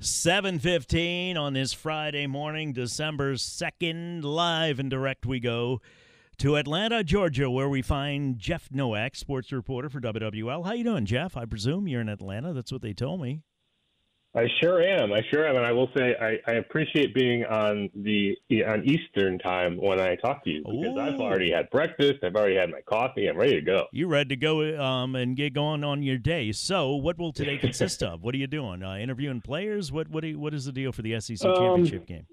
7:15 on this Friday morning, December 2nd, live and direct we go to Atlanta, Georgia, where we find Jeff Nowak, sports reporter for WWL. How you doing, Jeff? I presume you're in Atlanta. That's what they told me. I sure am. I sure am, and I will say I, I appreciate being on the on Eastern time when I talk to you because Ooh. I've already had breakfast. I've already had my coffee. I'm ready to go. You're ready to go um, and get going on your day? So, what will today consist of? What are you doing? Uh, interviewing players? What what you, what is the deal for the SEC um, championship game?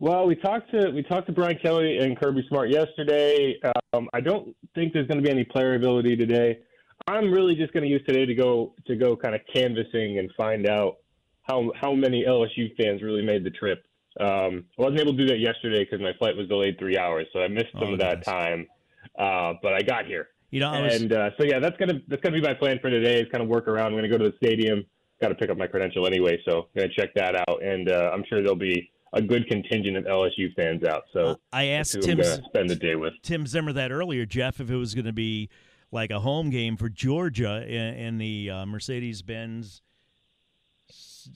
Well, we talked to we talked to Brian Kelly and Kirby Smart yesterday. Um, I don't think there's going to be any player ability today. I'm really just going to use today to go to go kind of canvassing and find out how how many LSU fans really made the trip. Um, I wasn't able to do that yesterday because my flight was delayed three hours, so I missed some oh, of that time. Uh, but I got here. You know, was... and uh, so yeah, that's gonna that's gonna be my plan for today. Is kind of work around. I'm gonna go to the stadium. Got to pick up my credential anyway, so I'm gonna check that out. And uh, I'm sure there'll be a good contingent of LSU fans out. So I asked Tim spend the day with Tim Zimmer that earlier, Jeff, if it was going to be like a home game for Georgia in, in the uh, Mercedes Benz.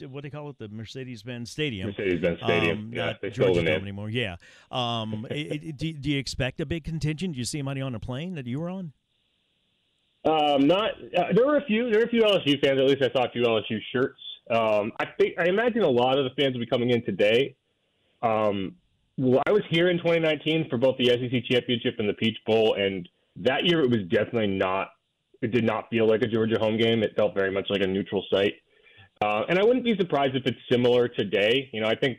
What do they call it? The Mercedes Benz Stadium. Mercedes Benz Stadium. Um, yeah, not Georgia Dome anymore. Yeah. Um, it, it, do, do, you expect a big contingent? Do you see anybody on a plane that you were on? Um, not. Uh, there were a few. There were a few LSU fans. At least I saw a few LSU shirts. Um, I think. I imagine a lot of the fans will be coming in today. Um, well, I was here in 2019 for both the SEC championship and the Peach Bowl, and that year, it was definitely not. It did not feel like a Georgia home game. It felt very much like a neutral site. Uh, and I wouldn't be surprised if it's similar today. You know, I think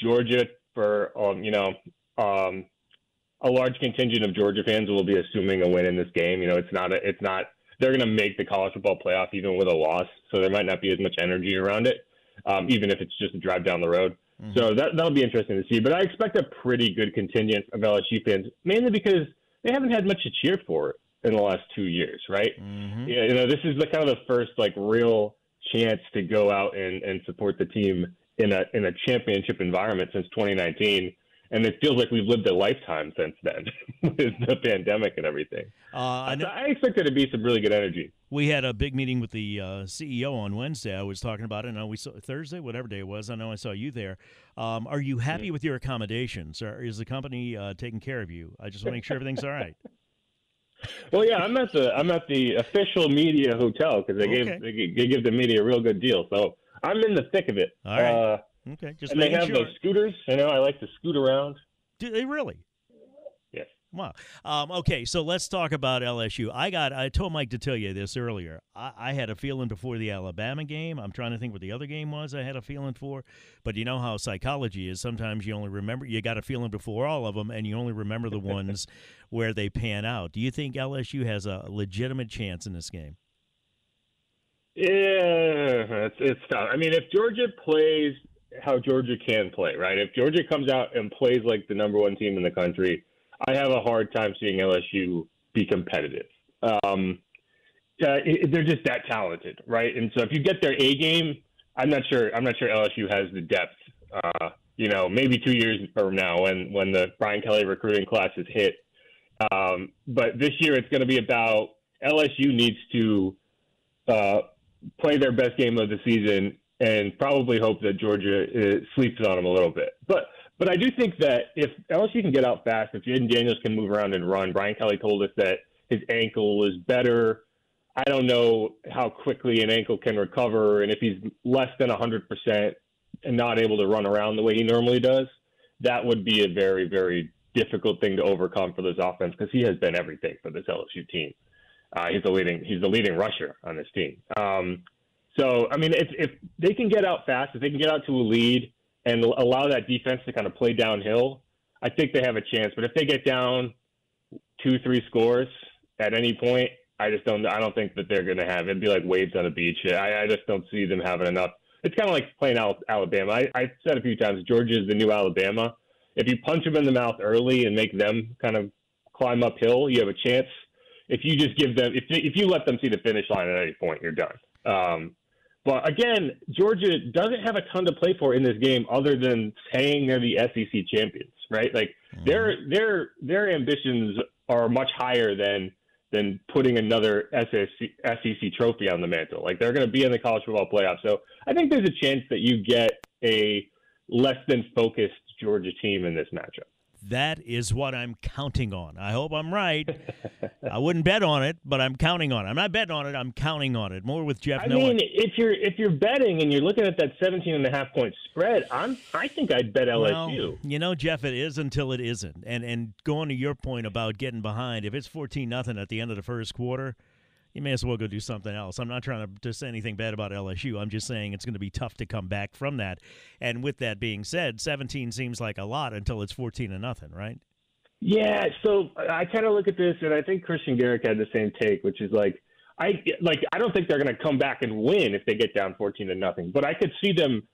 Georgia, for um, you know, um, a large contingent of Georgia fans will be assuming a win in this game. You know, it's not. A, it's not. They're going to make the college football playoff even with a loss, so there might not be as much energy around it, um, even if it's just a drive down the road. Mm-hmm. So that that'll be interesting to see. But I expect a pretty good contingent of LSU fans, mainly because they haven't had much to cheer for in the last two years, right? Mm-hmm. Yeah, you know, this is the kind of the first like real chance to go out and, and support the team in a in a championship environment since 2019 and it feels like we've lived a lifetime since then with the pandemic and everything. Uh, I, I expect there to be some really good energy. We had a big meeting with the uh, CEO on Wednesday. I was talking about it. I know we saw Thursday, whatever day it was. I know I saw you there. Um, are you happy with your accommodations? Or is the company uh, taking care of you? I just want to make sure everything's all right. Well, yeah, I'm at the I'm at the official media hotel because they okay. gave they, they give the media a real good deal. So I'm in the thick of it. All right. Uh, Okay, just and they have sure. those scooters. You know, I like to scoot around. Do they really? Yes. Wow. Um, okay, so let's talk about LSU. I got. I told Mike to tell you this earlier. I, I, had a feeling before the Alabama game. I'm trying to think what the other game was. I had a feeling for, but you know how psychology is. Sometimes you only remember. You got a feeling before all of them, and you only remember the ones where they pan out. Do you think LSU has a legitimate chance in this game? Yeah, it's, it's tough. I mean, if Georgia plays how Georgia can play, right? If Georgia comes out and plays like the number one team in the country, I have a hard time seeing LSU be competitive. Um, uh, they're just that talented, right? And so if you get their A game, I'm not sure. I'm not sure LSU has the depth. Uh, you know, maybe two years from now, when when the Brian Kelly recruiting class is hit. Um, but this year, it's going to be about LSU needs to uh, play their best game of the season and probably hope that Georgia uh, sleeps on them a little bit. But but I do think that if LSU can get out fast, if Jayden Daniels can move around and run, Brian Kelly told us that his ankle is better. I don't know how quickly an ankle can recover, and if he's less than 100% and not able to run around the way he normally does, that would be a very, very difficult thing to overcome for this offense because he has been everything for this LSU team. Uh, he's the leading he's the leading rusher on this team. Um, so, I mean, if, if they can get out fast, if they can get out to a lead and allow that defense to kind of play downhill, I think they have a chance. But if they get down two, three scores at any point, I just don't. I don't think that they're going to have. It'd be like waves on a beach. I, I just don't see them having enough. It's kind of like playing Alabama. I, I said a few times, Georgia is the new Alabama. If you punch them in the mouth early and make them kind of climb uphill, you have a chance. If you just give them, if if you let them see the finish line at any point, you're done. Um, but again, Georgia doesn't have a ton to play for in this game other than saying they're the SEC champions, right? Like mm-hmm. their their their ambitions are much higher than than putting another SEC, SEC trophy on the mantle. Like they're going to be in the college football playoff. So I think there's a chance that you get a less than focused Georgia team in this matchup. That is what I'm counting on. I hope I'm right. I wouldn't bet on it, but I'm counting on it. I'm not betting on it. I'm counting on it. More with Jeff. I mean, if you're if you're betting and you're looking at that 17 and a half point spread, I'm I think I'd bet LSU. Well, you know, Jeff, it is until it isn't. And and going to your point about getting behind, if it's 14 nothing at the end of the first quarter, you may as well go do something else. I'm not trying to, to say anything bad about LSU. I'm just saying it's going to be tough to come back from that. And with that being said, 17 seems like a lot until it's 14 and nothing, right? Yeah. So I kind of look at this, and I think Kristian Garic had the same take, which is like, I like I don't think they're going to come back and win if they get down 14 to nothing, but I could see them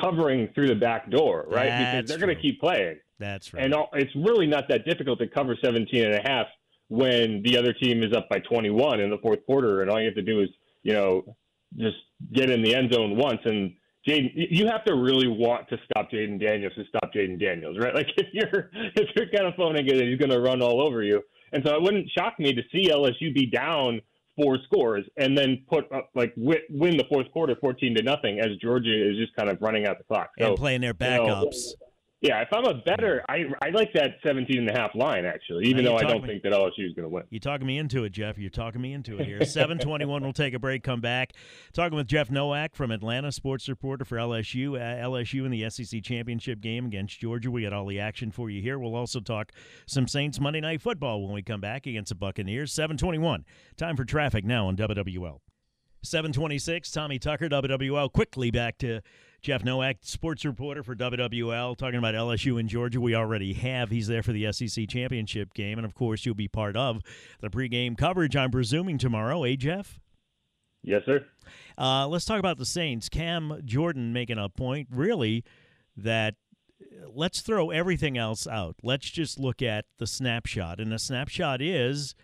covering through the back door, right? That's because they're going to keep playing. That's right. And all, it's really not that difficult to cover 17 and a half when the other team is up by 21 in the fourth quarter, and all you have to do is, you know, just get in the end zone once. And Jayden, you have to really want to stop Jayden Daniels to stop Jayden Daniels, right? Like if you're if you're kind of phoning it, he's going to run all over you. And so it wouldn't shock me to see LSU be down four scores and then put up like win the fourth quarter 14 to nothing as Georgia is just kind of running out the clock. So, and playing their backups. You know, yeah, if I'm a better, I I like that 17 and a half line actually, even though I don't me, think that LSU is going to win. You're talking me into it, Jeff. You're talking me into it here. 721. we'll take a break. Come back. Talking with Jeff Nowak from Atlanta, sports reporter for LSU. Uh, LSU in the SEC championship game against Georgia. We got all the action for you here. We'll also talk some Saints Monday Night Football when we come back against the Buccaneers. 721. Time for traffic now on WWL. 726. Tommy Tucker, WWL. Quickly back to Jeff Nowak, sports reporter for WWL, talking about LSU in Georgia. We already have. He's there for the SEC championship game. And of course, you'll be part of the pregame coverage, I'm presuming, tomorrow. Eh, Jeff? Yes, sir. Uh, let's talk about the Saints. Cam Jordan making a point, really, that let's throw everything else out. Let's just look at the snapshot. And the snapshot is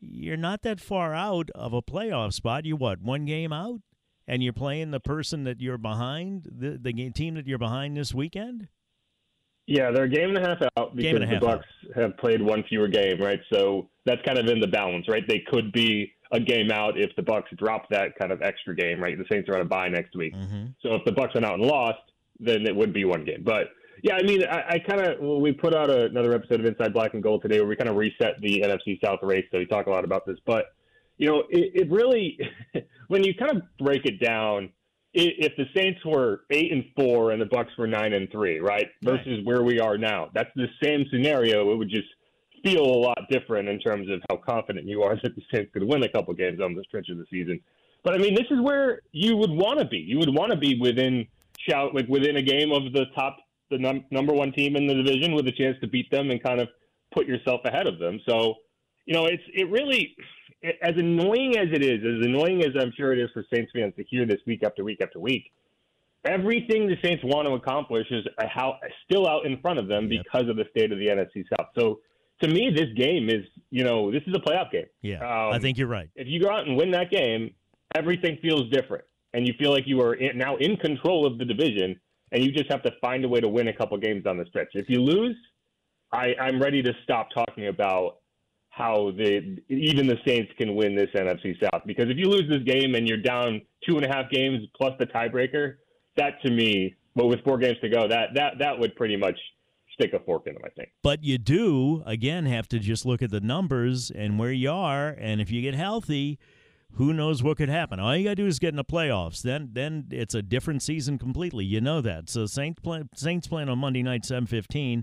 you're not that far out of a playoff spot. You what, one game out? And you're playing the person that you're behind, the the team that you're behind this weekend? Yeah, they're a game and a half out because the Bucs out. have played one fewer game, right? So that's kind of in the balance, right? They could be a game out if the Bucs drop that kind of extra game, right? The Saints are on a bye next week, mm-hmm. so if the Bucs went out and lost, then it would be one game. But yeah, I mean, I, I kind of well, we put out a, another episode of Inside Black and Gold today where we kind of reset the NFC South race. So we talk a lot about this, but you know, it, it really, when you kind of break it down, if the Saints were eight and four and the Bucs were nine and three, right, versus right. where we are now, that's the same scenario. It would just feel a lot different in terms of how confident you are that the Saints could win a couple games on the stretch of the season. But I mean, this is where you would want to be. You would want to be within shout like within a game of the top, the num- number one team in the division, with a chance to beat them and kind of put yourself ahead of them. So, you know, it's it really as annoying as it is, as annoying as I'm sure it is for Saints fans to hear this week after week after week, everything the Saints want to accomplish is how, still out in front of them yep. because of the state of the NFC South. So to me, this game is, you know, this is a playoff game. Yeah, um, I think you're right. If you go out and win that game, everything feels different, and you feel like you are in, now in control of the division, and you just have to find a way to win a couple games on the stretch. If you lose, I, I'm ready to stop talking about how the even the Saints can win this NFC South. Because if you lose this game and you're down two and a half games plus the tiebreaker, that to me, but with four games to go, that that that would pretty much stick a fork in them, I think. But you do again have to just look at the numbers and where you are, and if you get healthy. Who knows what could happen? All you got to do is get in the playoffs. Then, then it's a different season completely. You know that. So Saints play, Saints playing on Monday night, seven fifteen.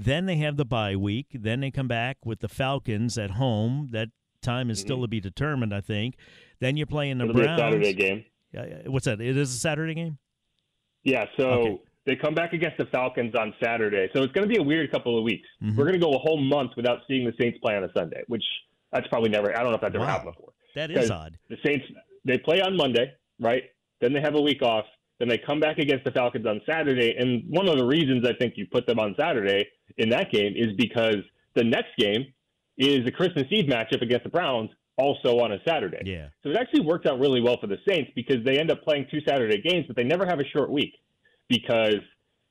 Then they have the bye week. Then they come back with the Falcons at home. That time is mm-hmm. still to be determined, I think. Then you're playing the It'll Browns. Saturday game. what's that? It is a Saturday game. Yeah. So okay. they come back against the Falcons on Saturday. So it's going to be a weird couple of weeks. Mm-hmm. We're going to go a whole month without seeing the Saints play on a Sunday, which that's probably never. I don't know if that's wow. ever happened before. That is odd. The Saints they play on Monday, right? Then they have a week off. Then they come back against the Falcons on Saturday. And one of the reasons I think you put them on Saturday in that game is because the next game is a Christmas Eve matchup against the Browns, also on a Saturday. Yeah. So it actually worked out really well for the Saints because they end up playing two Saturday games, but they never have a short week because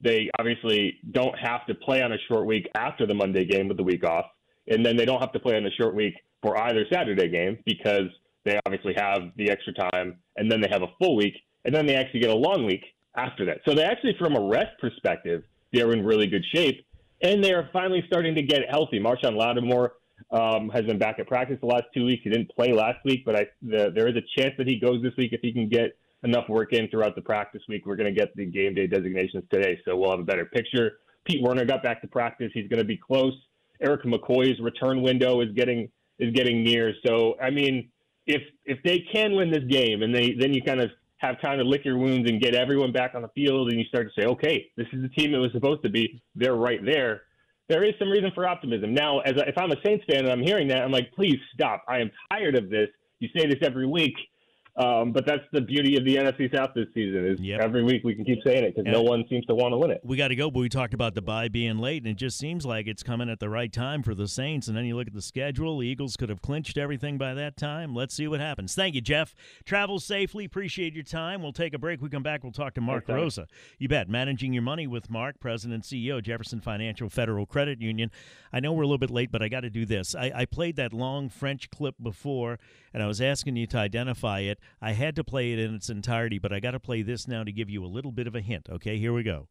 they obviously don't have to play on a short week after the Monday game with the week off. And then they don't have to play on a short week for either Saturday game because they obviously have the extra time and then they have a full week and then they actually get a long week after that. So they actually, from a rest perspective, they're in really good shape and they're finally starting to get healthy. Marshon Lattimore um, has been back at practice the last two weeks. He didn't play last week, but I, the, there is a chance that he goes this week if he can get enough work in throughout the practice week. We're going to get the game day designations today, so we'll have a better picture. Pete Werner got back to practice. He's going to be close. Erik McCoy's return window is getting is getting near. So I mean, if if they can win this game, and they then you kind of have time to lick your wounds and get everyone back on the field, and you start to say, okay, this is the team it was supposed to be. They're right there. There is some reason for optimism. Now, as a, if I'm a Saints fan and I'm hearing that, I'm like, please stop. I am tired of this. You say this every week. Um, but that's the beauty of the NFC South this season is yep. every week we can keep saying it because no one seems to want to win it. We got to go, but we talked about the bye being late, and it just seems like it's coming at the right time for the Saints. And then you look at the schedule; the Eagles could have clinched everything by that time. Let's see what happens. Thank you, Jeff. Travel safely. Appreciate your time. We'll take a break. We come back. We'll talk to Mark Thanks, Rosa. You bet. Managing your money with Mark, President CEO, Jefferson Financial Federal Credit Union. I know we're a little bit late, but I got to do this. I, I played that long French clip before, and I was asking you to identify it. I had to play it in its entirety, but I got to play this now to give you a little bit of a hint. Okay, here we go.